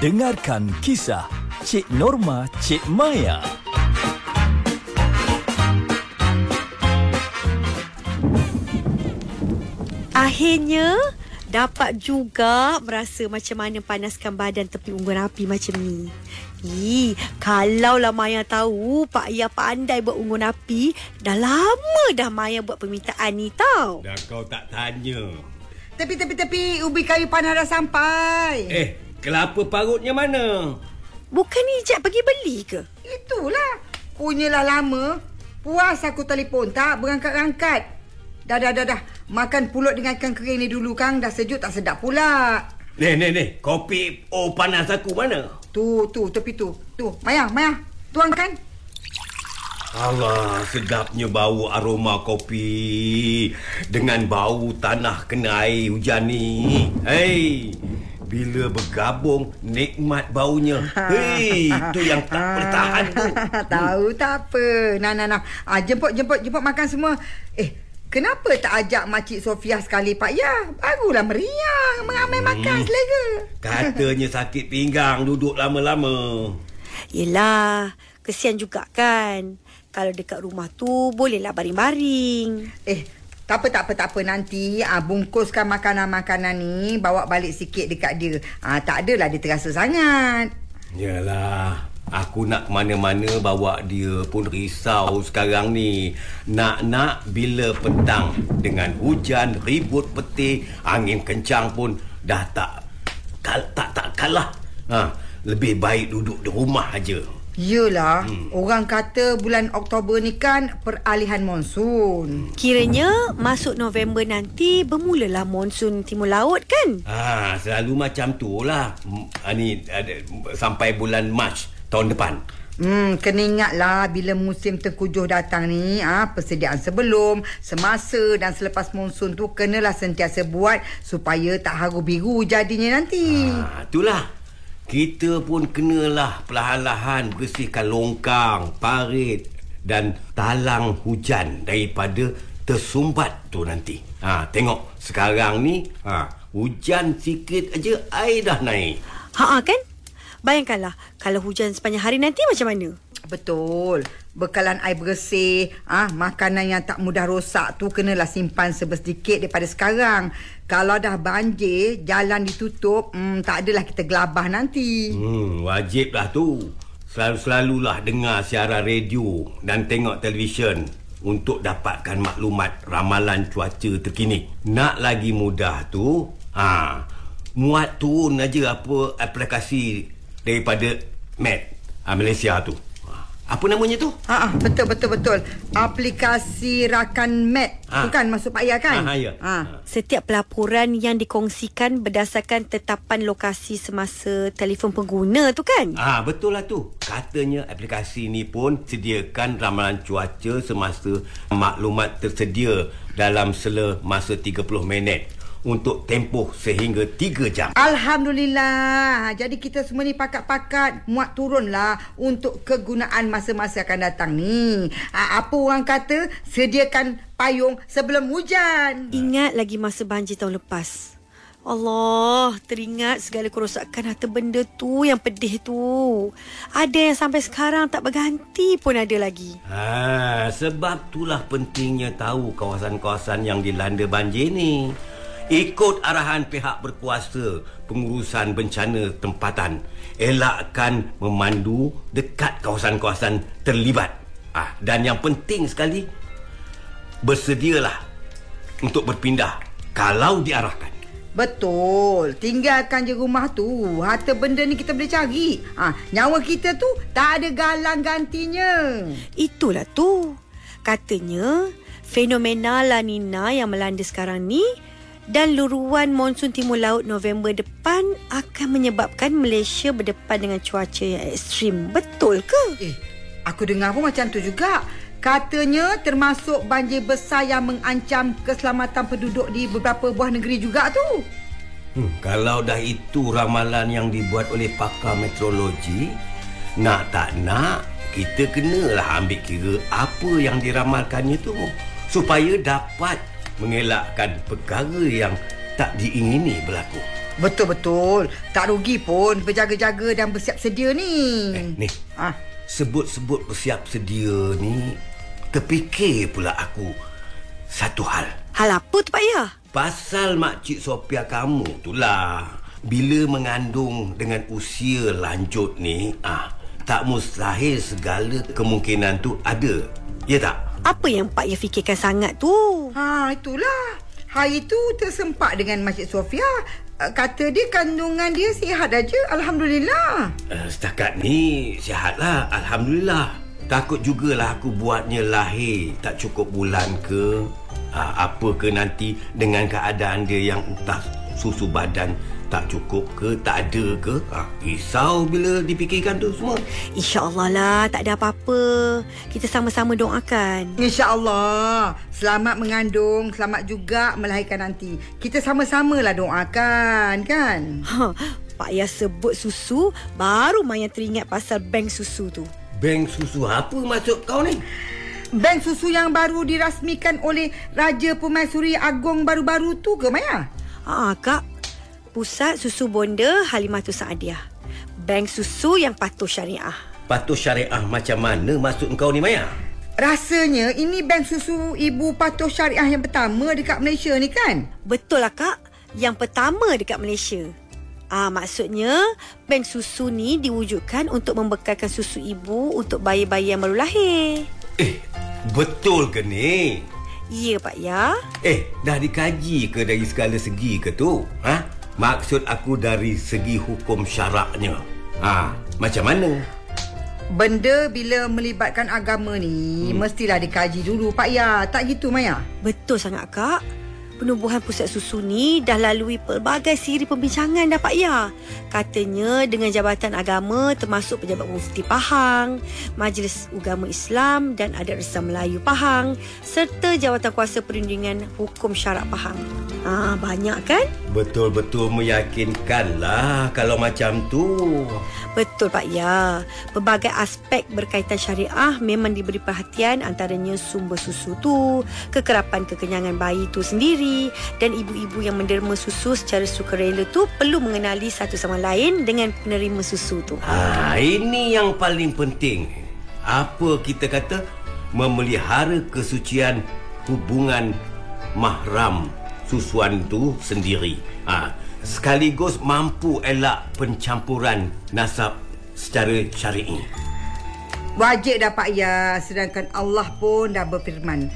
Dengarkan kisah Cik Norma Cik Maya. Akhirnya dapat juga merasa macam mana panaskan badan tepi unggun api macam ni. Ih, kalau lah Maya tahu Pak Ayah pandai buat unggun api, dah lama dah Maya buat permintaan ni tau. Dah kau tak tanya. Tepi, tepi, tepi. Ubi kayu panas dah sampai. Eh, kelapa parutnya mana? Bukan Ijat pergi beli ke? Itulah. Punyalah lama. Puas aku telefon tak berangkat-angkat. Dah, dah, dah, dah. Makan pulut dengan ikan kering ni dulu, Kang. Dah sejuk tak sedap pula. Ni, ni, ni. Kopi oh panas aku mana? Tu, tu, tepi tu. Tu, Maya, Maya. Tuangkan. Allah, sedapnya bau aroma kopi dengan bau tanah kena air hujan ni. Hei, bila bergabung nikmat baunya. Hei, itu yang tak bertahan tu. Tahu tak apa. Nah, nah, nah. Ah, jemput, jemput, jemput makan semua. Eh, Kenapa tak ajak Makcik Sofia sekali Pak Ya? Barulah meriah mengamai hmm. makan selera. Katanya sakit pinggang duduk lama-lama. Yelah, kesian juga kan. Kalau dekat rumah tu bolehlah baring-baring. Eh, tak apa, tak apa, tak apa. Nanti ah, bungkuskan makanan-makanan ni, bawa balik sikit dekat dia. Ah, tak adalah dia terasa sangat. Yalah, Aku nak mana-mana bawa dia pun risau sekarang ni. Nak-nak bila petang dengan hujan, ribut peti, angin kencang pun dah tak kal, tak tak kalah. Ha, lebih baik duduk di rumah aja. Yelah, hmm. orang kata bulan Oktober ni kan peralihan monsun. Kiranya masuk November nanti bermulalah monsun timur laut kan? Ah, selalu macam tu lah. Ni sampai bulan Mac tahun depan. Hmm, kena ingatlah bila musim tengkujuh datang ni, ah ha, persediaan sebelum, semasa dan selepas monsun tu kenalah sentiasa buat supaya tak haru biru jadinya nanti. Ha, itulah. Kita pun kenalah perlahan-lahan bersihkan longkang, parit dan talang hujan daripada tersumbat tu nanti. Ha, tengok sekarang ni, ha, hujan sikit aja air dah naik. Ha kan? Bayangkanlah kalau hujan sepanjang hari nanti macam mana? Betul. Bekalan air bersih, ah makanan yang tak mudah rosak tu kenalah simpan sebesedikit daripada sekarang. Kalau dah banjir, jalan ditutup, hmm, tak adalah kita gelabah nanti. Hmm, wajiblah tu. Selalu-selalulah dengar siaran radio dan tengok televisyen untuk dapatkan maklumat ramalan cuaca terkini. Nak lagi mudah tu, ha, muat turun aja apa aplikasi daripada Met uh, Malaysia tu. Apa namanya tu? Ha, ha betul betul betul. Aplikasi rakan Met. Ha. Bukan masuk Pak Ya kan? Ha, ya. ha. Setiap pelaporan yang dikongsikan berdasarkan tetapan lokasi semasa telefon pengguna tu kan? Ah ha, betul lah tu. Katanya aplikasi ni pun sediakan ramalan cuaca semasa maklumat tersedia dalam sela masa 30 minit untuk tempoh sehingga 3 jam. Alhamdulillah. Jadi kita semua ni pakat-pakat muat turunlah untuk kegunaan masa-masa akan datang ni. Apa orang kata sediakan payung sebelum hujan. Ingat lagi masa banjir tahun lepas. Allah, teringat segala kerosakan harta benda tu yang pedih tu. Ada yang sampai sekarang tak berganti pun ada lagi. Ha, sebab itulah pentingnya tahu kawasan-kawasan yang dilanda banjir ni ikut arahan pihak berkuasa pengurusan bencana tempatan elakkan memandu dekat kawasan-kawasan terlibat ah dan yang penting sekali bersedialah untuk berpindah kalau diarahkan Betul. Tinggalkan je rumah tu. Harta benda ni kita boleh cari. Ha, nyawa kita tu tak ada galang gantinya. Itulah tu. Katanya, fenomena La Nina yang melanda sekarang ni dan luruan monsun timur laut November depan akan menyebabkan Malaysia berdepan dengan cuaca yang ekstrim. Betul ke? Eh, aku dengar pun macam tu juga. Katanya termasuk banjir besar yang mengancam keselamatan penduduk di beberapa buah negeri juga tu. Hmm, kalau dah itu ramalan yang dibuat oleh pakar meteorologi, nak tak nak, kita kenalah ambil kira apa yang diramalkannya tu supaya dapat mengelakkan perkara yang tak diingini berlaku. Betul-betul. Tak rugi pun berjaga-jaga dan bersiap sedia ni. Eh, ni. Ah, Sebut-sebut bersiap sedia ni, terfikir pula aku satu hal. Hal apa tu Pak Ya? Pasal makcik Sophia kamu tu lah. Bila mengandung dengan usia lanjut ni, ah, tak mustahil segala kemungkinan tu ada. Ya tak? Apa yang Pak Ya fikirkan sangat tu? ha itulah. Hari tu tersempak dengan Makcik Sofia. Uh, Kata dia kandungan dia sihat aja. Alhamdulillah. Uh, setakat ni sihatlah Alhamdulillah Takut jugalah aku buatnya lahir Tak cukup bulan ke uh, Apa ke nanti Dengan keadaan dia yang entah Susu badan tak cukup ke Tak ada ke uh, Risau bila dipikirkan tu semua InsyaAllah lah tak ada apa-apa. Kita sama-sama doakan. InsyaAllah. Selamat mengandung. Selamat juga melahirkan nanti. Kita sama-samalah doakan, kan? Ha, Pak Ya sebut susu, baru Maya teringat pasal bank susu tu. Bank susu apa maksud kau ni? Bank susu yang baru dirasmikan oleh Raja Pemaisuri Agong baru-baru tu ke, Maya? Ha, Kak. Pusat Susu Bonda Halimatul Saadiah. Bank susu yang patuh syariah. Patuh syariah macam mana maksud kau ni Maya? Rasanya ini bank susu ibu patuh syariah yang pertama dekat Malaysia ni kan? Betul lah Kak. Yang pertama dekat Malaysia. Ah, maksudnya bank susu ni diwujudkan untuk membekalkan susu ibu untuk bayi-bayi yang baru lahir. Eh, betul ke ni? Ya Pak Ya. Eh, dah dikaji ke dari segala segi ke tu? Ha? Maksud aku dari segi hukum syaraknya. Ha, macam mana? Benda bila melibatkan agama ni hmm. mestilah dikaji dulu Pak Ya. Tak gitu Maya? Betul sangat Kak. Penubuhan pusat susu ni dah lalui pelbagai siri pembincangan dah Pak Ya. Katanya dengan Jabatan Agama termasuk Pejabat Mufti Pahang, Majlis Ugama Islam dan Adat Resam Melayu Pahang serta Jawatan Kuasa Perlindungan Hukum Syarak Pahang. Ah, banyak kan? Betul-betul meyakinkan lah kalau macam tu. Betul Pak Ya. Pelbagai aspek berkaitan syariah memang diberi perhatian antaranya sumber susu tu, kekerapan kekenyangan bayi tu sendiri dan ibu-ibu yang menderma susu secara sukarela tu perlu mengenali satu sama lain dengan penerima susu tu. Ha, ini yang paling penting. Apa kita kata? Memelihara kesucian hubungan mahram susuan tu sendiri. Ha, sekaligus mampu elak pencampuran nasab secara syar'i. Wajib dah Pak Ya sedangkan Allah pun dah berfirman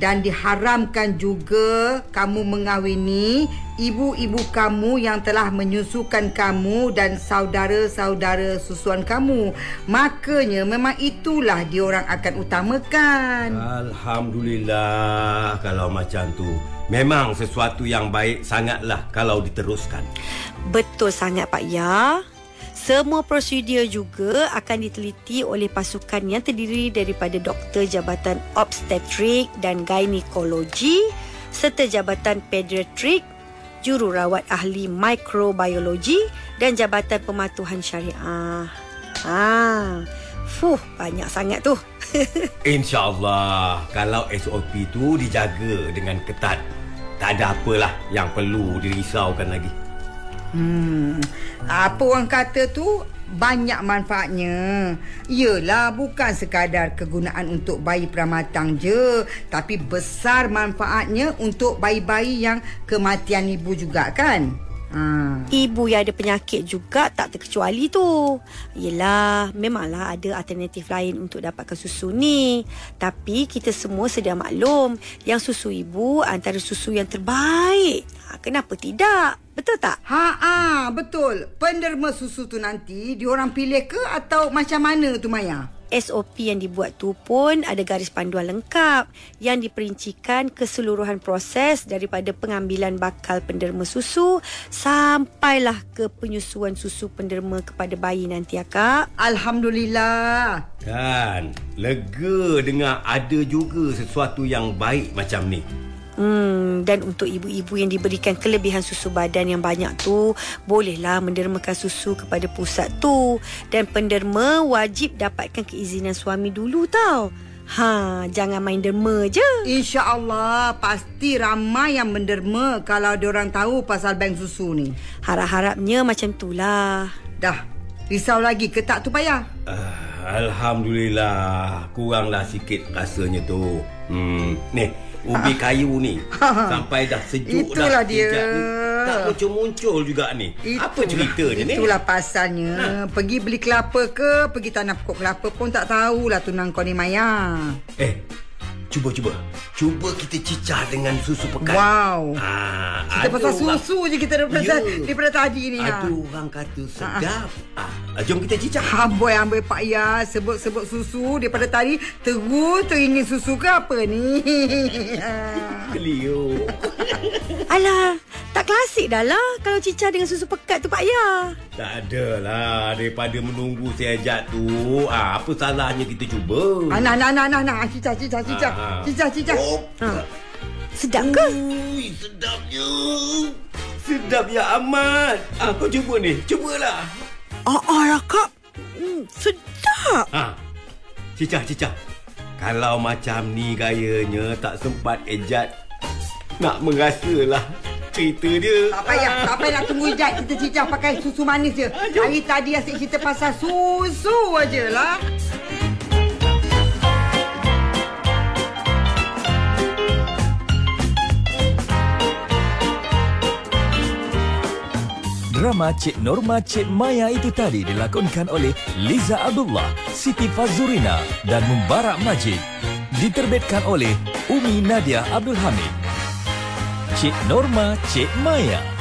dan diharamkan juga kamu mengahwini ibu-ibu kamu yang telah menyusukan kamu dan saudara-saudara susuan kamu. Makanya memang itulah diorang akan utamakan. Alhamdulillah kalau macam tu. Memang sesuatu yang baik sangatlah kalau diteruskan. Betul sangat Pak Ya. Semua prosedur juga akan diteliti oleh pasukan yang terdiri daripada doktor Jabatan Obstetrik dan Gynekologi serta Jabatan Pediatrik, Jururawat Ahli Mikrobiologi dan Jabatan Pematuhan Syariah. Ah, fuh, banyak sangat tu. InsyaAllah kalau SOP tu dijaga dengan ketat. Tak ada apalah yang perlu dirisaukan lagi. Hmm, apa orang kata tu banyak manfaatnya. Yelah bukan sekadar kegunaan untuk bayi pramatang je, tapi besar manfaatnya untuk bayi-bayi yang kematian ibu juga kan? Ha. Ibu yang ada penyakit juga tak terkecuali tu. Yelah, memanglah ada alternatif lain untuk dapatkan susu ni. Tapi kita semua sedia maklum yang susu ibu antara susu yang terbaik. Ha, kenapa tidak? Betul tak? Ha ah, betul. Penderma susu tu nanti diorang pilih ke atau macam mana tu Maya? SOP yang dibuat tu pun ada garis panduan lengkap yang diperincikan keseluruhan proses daripada pengambilan bakal penderma susu sampailah ke penyusuan susu penderma kepada bayi nanti ya kak. Alhamdulillah. Kan, lega dengar ada juga sesuatu yang baik macam ni. Hmm, dan untuk ibu-ibu yang diberikan kelebihan susu badan yang banyak tu, bolehlah mendermakan susu kepada pusat tu. Dan penderma wajib dapatkan keizinan suami dulu tau. Ha, jangan main derma je. InsyaAllah pasti ramai yang menderma kalau diorang tahu pasal bank susu ni. Harap-harapnya macam tu lah. Dah, risau lagi ke tak tu payah? Ah, Alhamdulillah Kuranglah sikit rasanya tu hmm, Ni Ubi kayu ni Sampai dah sejuk Itulah dah dia. ni. Tak muncul-muncul juga ni Apa ceritanya ni Itulah pasalnya. Pergi beli kelapa ke, pergi tanam pokok kelapa pun tak tahulah tunang kau ni Maya. Eh Cuba cuba Cuba kita cicah dengan susu pekat. Wow. ah, Kita pasal orang- susu je kita daripada, Ya. daripada tadi ni. Ada Ha. orang kata sedap. Ah, Jom kita cicah. Amboi amboi Pak Ya. Sebut-sebut susu Daripada tadi. Terus teringin susu ke apa ni? Beliau Alah, tak klasik dah lah kalau cicah dengan susu pekat tu Pak Ya. Tak adalah Daripada menunggu sejak tu ah, Apa salahnya kita cuba ah, Nah nah nah nah nah Cicah cicah cicah Ah, ah. Cicah cicah Oh, Ha. Sedap ke? Ui, sedapnya. Sedap ya amat. Ah, kau cuba ni. Cubalah. Ah, ah lah kak. Hmm, sedap. Ha. Cicah, cicah. Kalau macam ni gayanya tak sempat ejat nak merasalah cerita dia. Tak payah Tak payah nak tunggu Ijat Kita cicah pakai susu manis je. Hari tadi asyik cerita pasal susu aje lah Drama Cik Norma Cik Maya itu tadi dilakonkan oleh Liza Abdullah, Siti Fazurina dan Mubarak Majid. Diterbitkan oleh Umi Nadia Abdul Hamid. Cik Norma Cik Maya